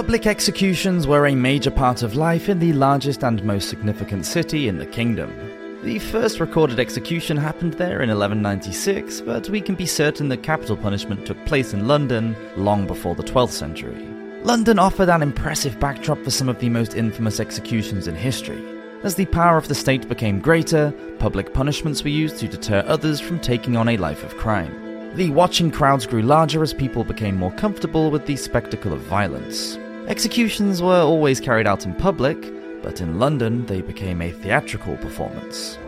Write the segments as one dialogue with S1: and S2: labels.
S1: Public executions were a major part of life in the largest and most significant city in the kingdom. The first recorded execution happened there in 1196, but we can be certain that capital punishment took place in London long before the 12th century. London offered an impressive backdrop for some of the most infamous executions in history. As the power of the state became greater, public punishments were used to deter others from taking on a life of crime. The watching crowds grew larger as people became more comfortable with the spectacle of violence. Executions were always carried out in public, but in London they became a theatrical performance.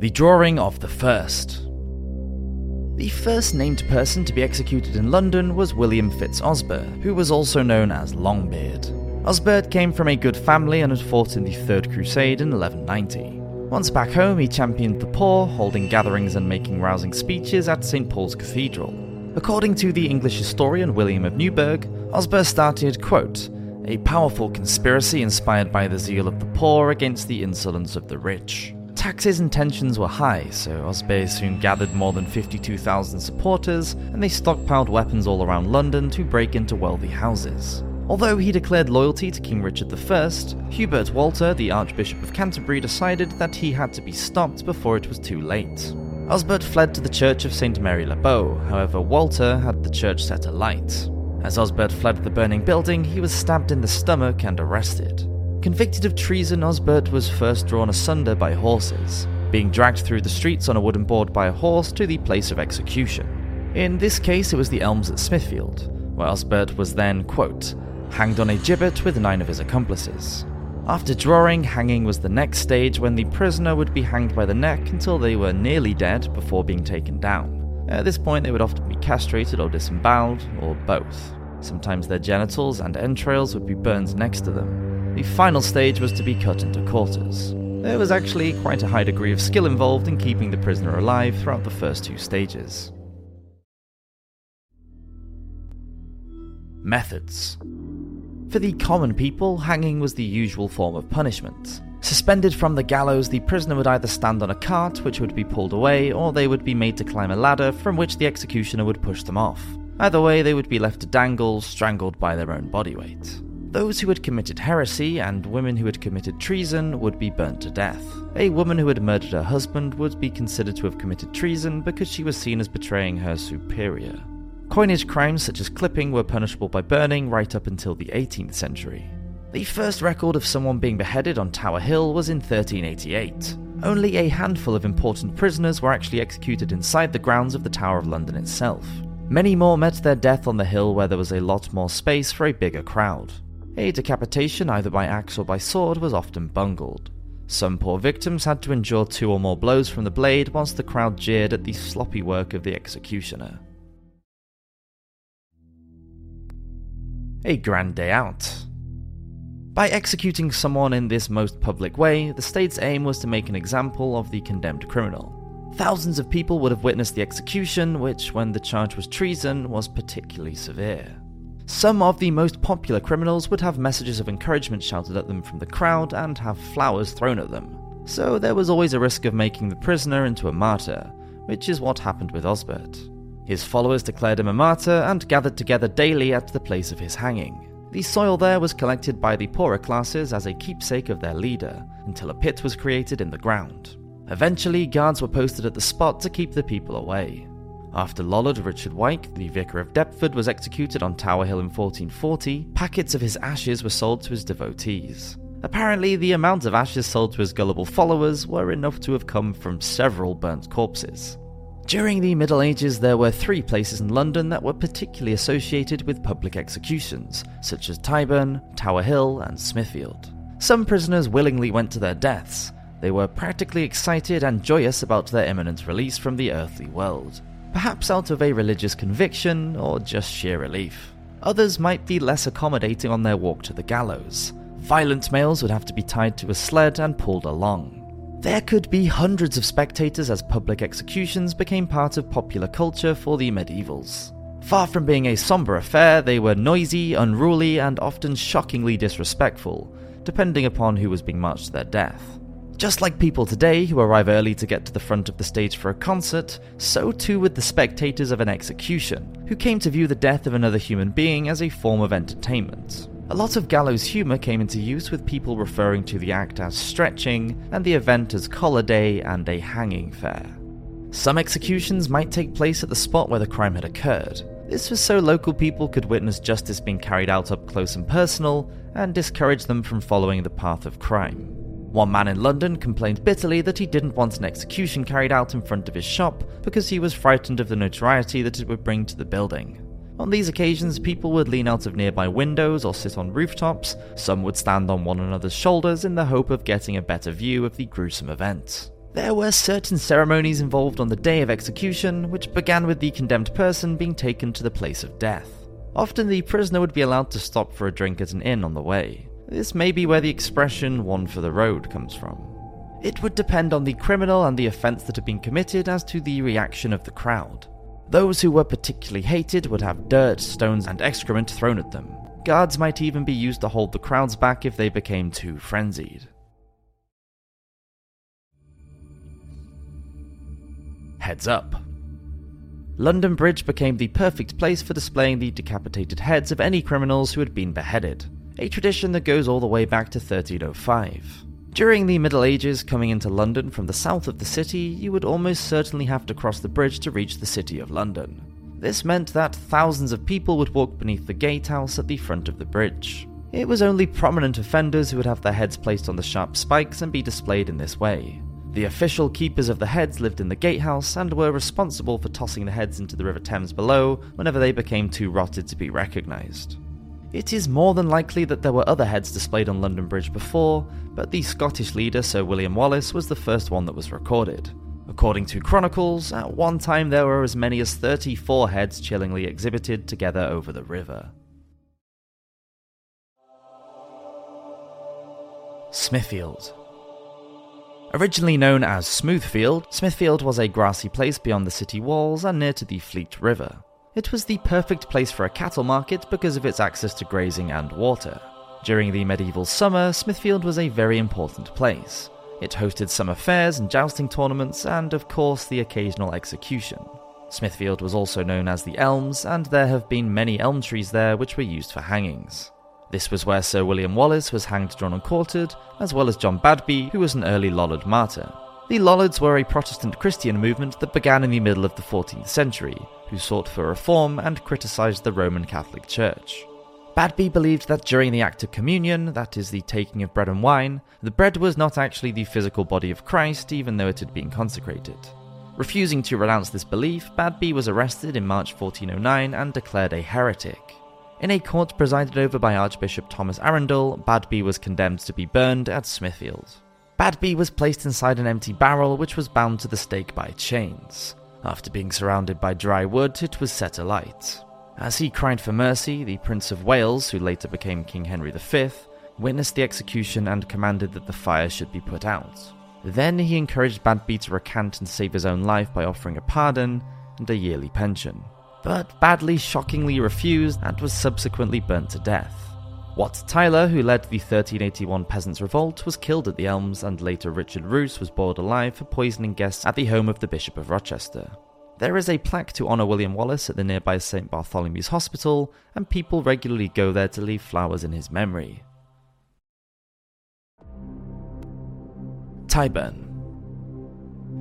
S1: The drawing of the first. The first named person to be executed in London was William Fitz Osbert, who was also known as Longbeard. Osbert came from a good family and had fought in the Third Crusade in 1190. Once back home, he championed the poor, holding gatherings and making rousing speeches at St. Paul's Cathedral. According to the English historian William of Newburgh, Osbert started, quote, a powerful conspiracy inspired by the zeal of the poor against the insolence of the rich. Tax's intentions were high, so Osbert soon gathered more than 52,000 supporters, and they stockpiled weapons all around London to break into wealthy houses. Although he declared loyalty to King Richard I, Hubert Walter, the Archbishop of Canterbury, decided that he had to be stopped before it was too late. Osbert fled to the church of St. Mary Le Bow, however, Walter had the church set alight. As Osbert fled the burning building, he was stabbed in the stomach and arrested. Convicted of treason, Osbert was first drawn asunder by horses, being dragged through the streets on a wooden board by a horse to the place of execution. In this case, it was the Elms at Smithfield, where Osbert was then, quote, hanged on a gibbet with nine of his accomplices. After drawing, hanging was the next stage when the prisoner would be hanged by the neck until they were nearly dead before being taken down. At this point, they would often be castrated or disemboweled, or both. Sometimes their genitals and entrails would be burned next to them. The final stage was to be cut into quarters. There was actually quite a high degree of skill involved in keeping the prisoner alive throughout the first two stages. Methods for the common people, hanging was the usual form of punishment. Suspended from the gallows, the prisoner would either stand on a cart, which would be pulled away, or they would be made to climb a ladder from which the executioner would push them off. Either way, they would be left to dangle, strangled by their own body weight. Those who had committed heresy and women who had committed treason would be burnt to death. A woman who had murdered her husband would be considered to have committed treason because she was seen as betraying her superior. Coinage crimes such as clipping were punishable by burning right up until the 18th century. The first record of someone being beheaded on Tower Hill was in 1388. Only a handful of important prisoners were actually executed inside the grounds of the Tower of London itself. Many more met their death on the hill where there was a lot more space for a bigger crowd. A decapitation, either by axe or by sword, was often bungled. Some poor victims had to endure two or more blows from the blade whilst the crowd jeered at the sloppy work of the executioner. A grand day out. By executing someone in this most public way, the state's aim was to make an example of the condemned criminal. Thousands of people would have witnessed the execution, which, when the charge was treason, was particularly severe. Some of the most popular criminals would have messages of encouragement shouted at them from the crowd and have flowers thrown at them. So there was always a risk of making the prisoner into a martyr, which is what happened with Osbert. His followers declared him a martyr and gathered together daily at the place of his hanging. The soil there was collected by the poorer classes as a keepsake of their leader, until a pit was created in the ground. Eventually, guards were posted at the spot to keep the people away. After Lollard Richard Wyke, the vicar of Deptford, was executed on Tower Hill in 1440, packets of his ashes were sold to his devotees. Apparently, the amount of ashes sold to his gullible followers were enough to have come from several burnt corpses. During the Middle Ages, there were three places in London that were particularly associated with public executions, such as Tyburn, Tower Hill, and Smithfield. Some prisoners willingly went to their deaths. They were practically excited and joyous about their imminent release from the earthly world, perhaps out of a religious conviction or just sheer relief. Others might be less accommodating on their walk to the gallows. Violent males would have to be tied to a sled and pulled along. There could be hundreds of spectators as public executions became part of popular culture for the medievals. Far from being a somber affair, they were noisy, unruly, and often shockingly disrespectful, depending upon who was being marched to their death. Just like people today who arrive early to get to the front of the stage for a concert, so too would the spectators of an execution, who came to view the death of another human being as a form of entertainment. A lot of gallows humour came into use with people referring to the act as stretching and the event as collar day and a hanging fair. Some executions might take place at the spot where the crime had occurred. This was so local people could witness justice being carried out up close and personal and discourage them from following the path of crime. One man in London complained bitterly that he didn't want an execution carried out in front of his shop because he was frightened of the notoriety that it would bring to the building. On these occasions, people would lean out of nearby windows or sit on rooftops, some would stand on one another's shoulders in the hope of getting a better view of the gruesome event. There were certain ceremonies involved on the day of execution, which began with the condemned person being taken to the place of death. Often the prisoner would be allowed to stop for a drink at an inn on the way. This may be where the expression one for the road comes from. It would depend on the criminal and the offence that had been committed as to the reaction of the crowd. Those who were particularly hated would have dirt, stones, and excrement thrown at them. Guards might even be used to hold the crowds back if they became too frenzied. Heads up. London Bridge became the perfect place for displaying the decapitated heads of any criminals who had been beheaded a tradition that goes all the way back to 1305. During the Middle Ages, coming into London from the south of the city, you would almost certainly have to cross the bridge to reach the City of London. This meant that thousands of people would walk beneath the gatehouse at the front of the bridge. It was only prominent offenders who would have their heads placed on the sharp spikes and be displayed in this way. The official keepers of the heads lived in the gatehouse and were responsible for tossing the heads into the River Thames below whenever they became too rotted to be recognised. It is more than likely that there were other heads displayed on London Bridge before, but the Scottish leader Sir William Wallace was the first one that was recorded. According to chronicles, at one time there were as many as 34 heads chillingly exhibited together over the river. Smithfield. Originally known as Smoothfield, Smithfield was a grassy place beyond the city walls and near to the Fleet River. It was the perfect place for a cattle market because of its access to grazing and water. During the medieval summer, Smithfield was a very important place. It hosted summer fairs and jousting tournaments, and of course, the occasional execution. Smithfield was also known as the Elms, and there have been many elm trees there which were used for hangings. This was where Sir William Wallace was hanged, drawn, and quartered, as well as John Badby, who was an early Lollard martyr. The Lollards were a Protestant Christian movement that began in the middle of the 14th century, who sought for reform and criticised the Roman Catholic Church. Badby believed that during the act of communion, that is, the taking of bread and wine, the bread was not actually the physical body of Christ, even though it had been consecrated. Refusing to renounce this belief, Badby was arrested in March 1409 and declared a heretic. In a court presided over by Archbishop Thomas Arundel, Badby was condemned to be burned at Smithfield. Badby was placed inside an empty barrel which was bound to the stake by chains. After being surrounded by dry wood, it was set alight. As he cried for mercy, the Prince of Wales, who later became King Henry V, witnessed the execution and commanded that the fire should be put out. Then he encouraged Badby to recant and save his own life by offering a pardon and a yearly pension. But Badby shockingly refused and was subsequently burnt to death. Wat Tyler, who led the 1381 Peasants' Revolt, was killed at the Elms, and later Richard Roose was boiled alive for poisoning guests at the home of the Bishop of Rochester. There is a plaque to honour William Wallace at the nearby St Bartholomew's Hospital, and people regularly go there to leave flowers in his memory. Tyburn.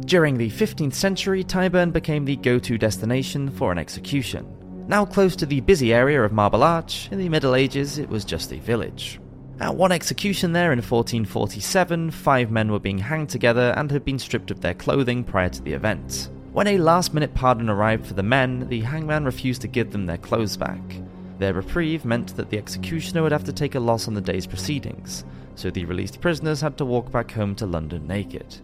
S1: During the 15th century, Tyburn became the go to destination for an execution. Now close to the busy area of Marble Arch, in the Middle Ages it was just a village. At one execution there in 1447, five men were being hanged together and had been stripped of their clothing prior to the event. When a last minute pardon arrived for the men, the hangman refused to give them their clothes back. Their reprieve meant that the executioner would have to take a loss on the day's proceedings, so the released prisoners had to walk back home to London naked.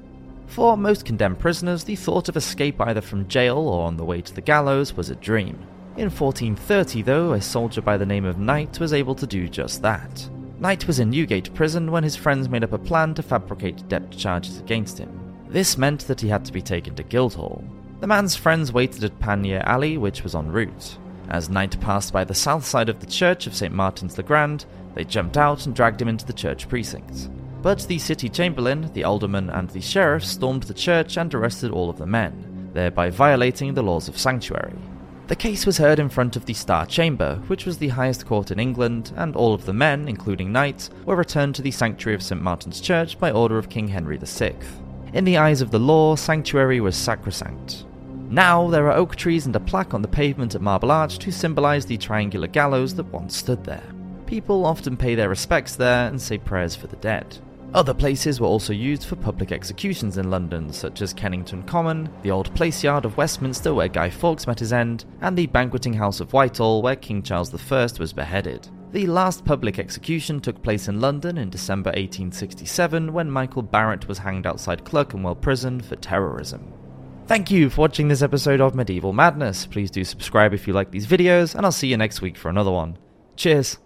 S1: For most condemned prisoners, the thought of escape either from jail or on the way to the gallows was a dream. In 1430, though, a soldier by the name of Knight was able to do just that. Knight was in Newgate prison when his friends made up a plan to fabricate debt charges against him. This meant that he had to be taken to Guildhall. The man's friends waited at Pannier Alley, which was en route. As Knight passed by the south side of the church of St. Martin's le Grand, they jumped out and dragged him into the church precincts. But the city chamberlain, the alderman, and the sheriff stormed the church and arrested all of the men, thereby violating the laws of sanctuary. The case was heard in front of the Star Chamber, which was the highest court in England, and all of the men, including knights, were returned to the sanctuary of St. Martin's Church by order of King Henry VI. In the eyes of the law, sanctuary was sacrosanct. Now, there are oak trees and a plaque on the pavement at Marble Arch to symbolise the triangular gallows that once stood there. People often pay their respects there and say prayers for the dead. Other places were also used for public executions in London, such as Kennington Common, the old place yard of Westminster where Guy Fawkes met his end, and the banqueting house of Whitehall where King Charles I was beheaded. The last public execution took place in London in December 1867 when Michael Barrett was hanged outside Clerkenwell Prison for terrorism. Thank you for watching this episode of Medieval Madness. Please do subscribe if you like these videos, and I'll see you next week for another one. Cheers!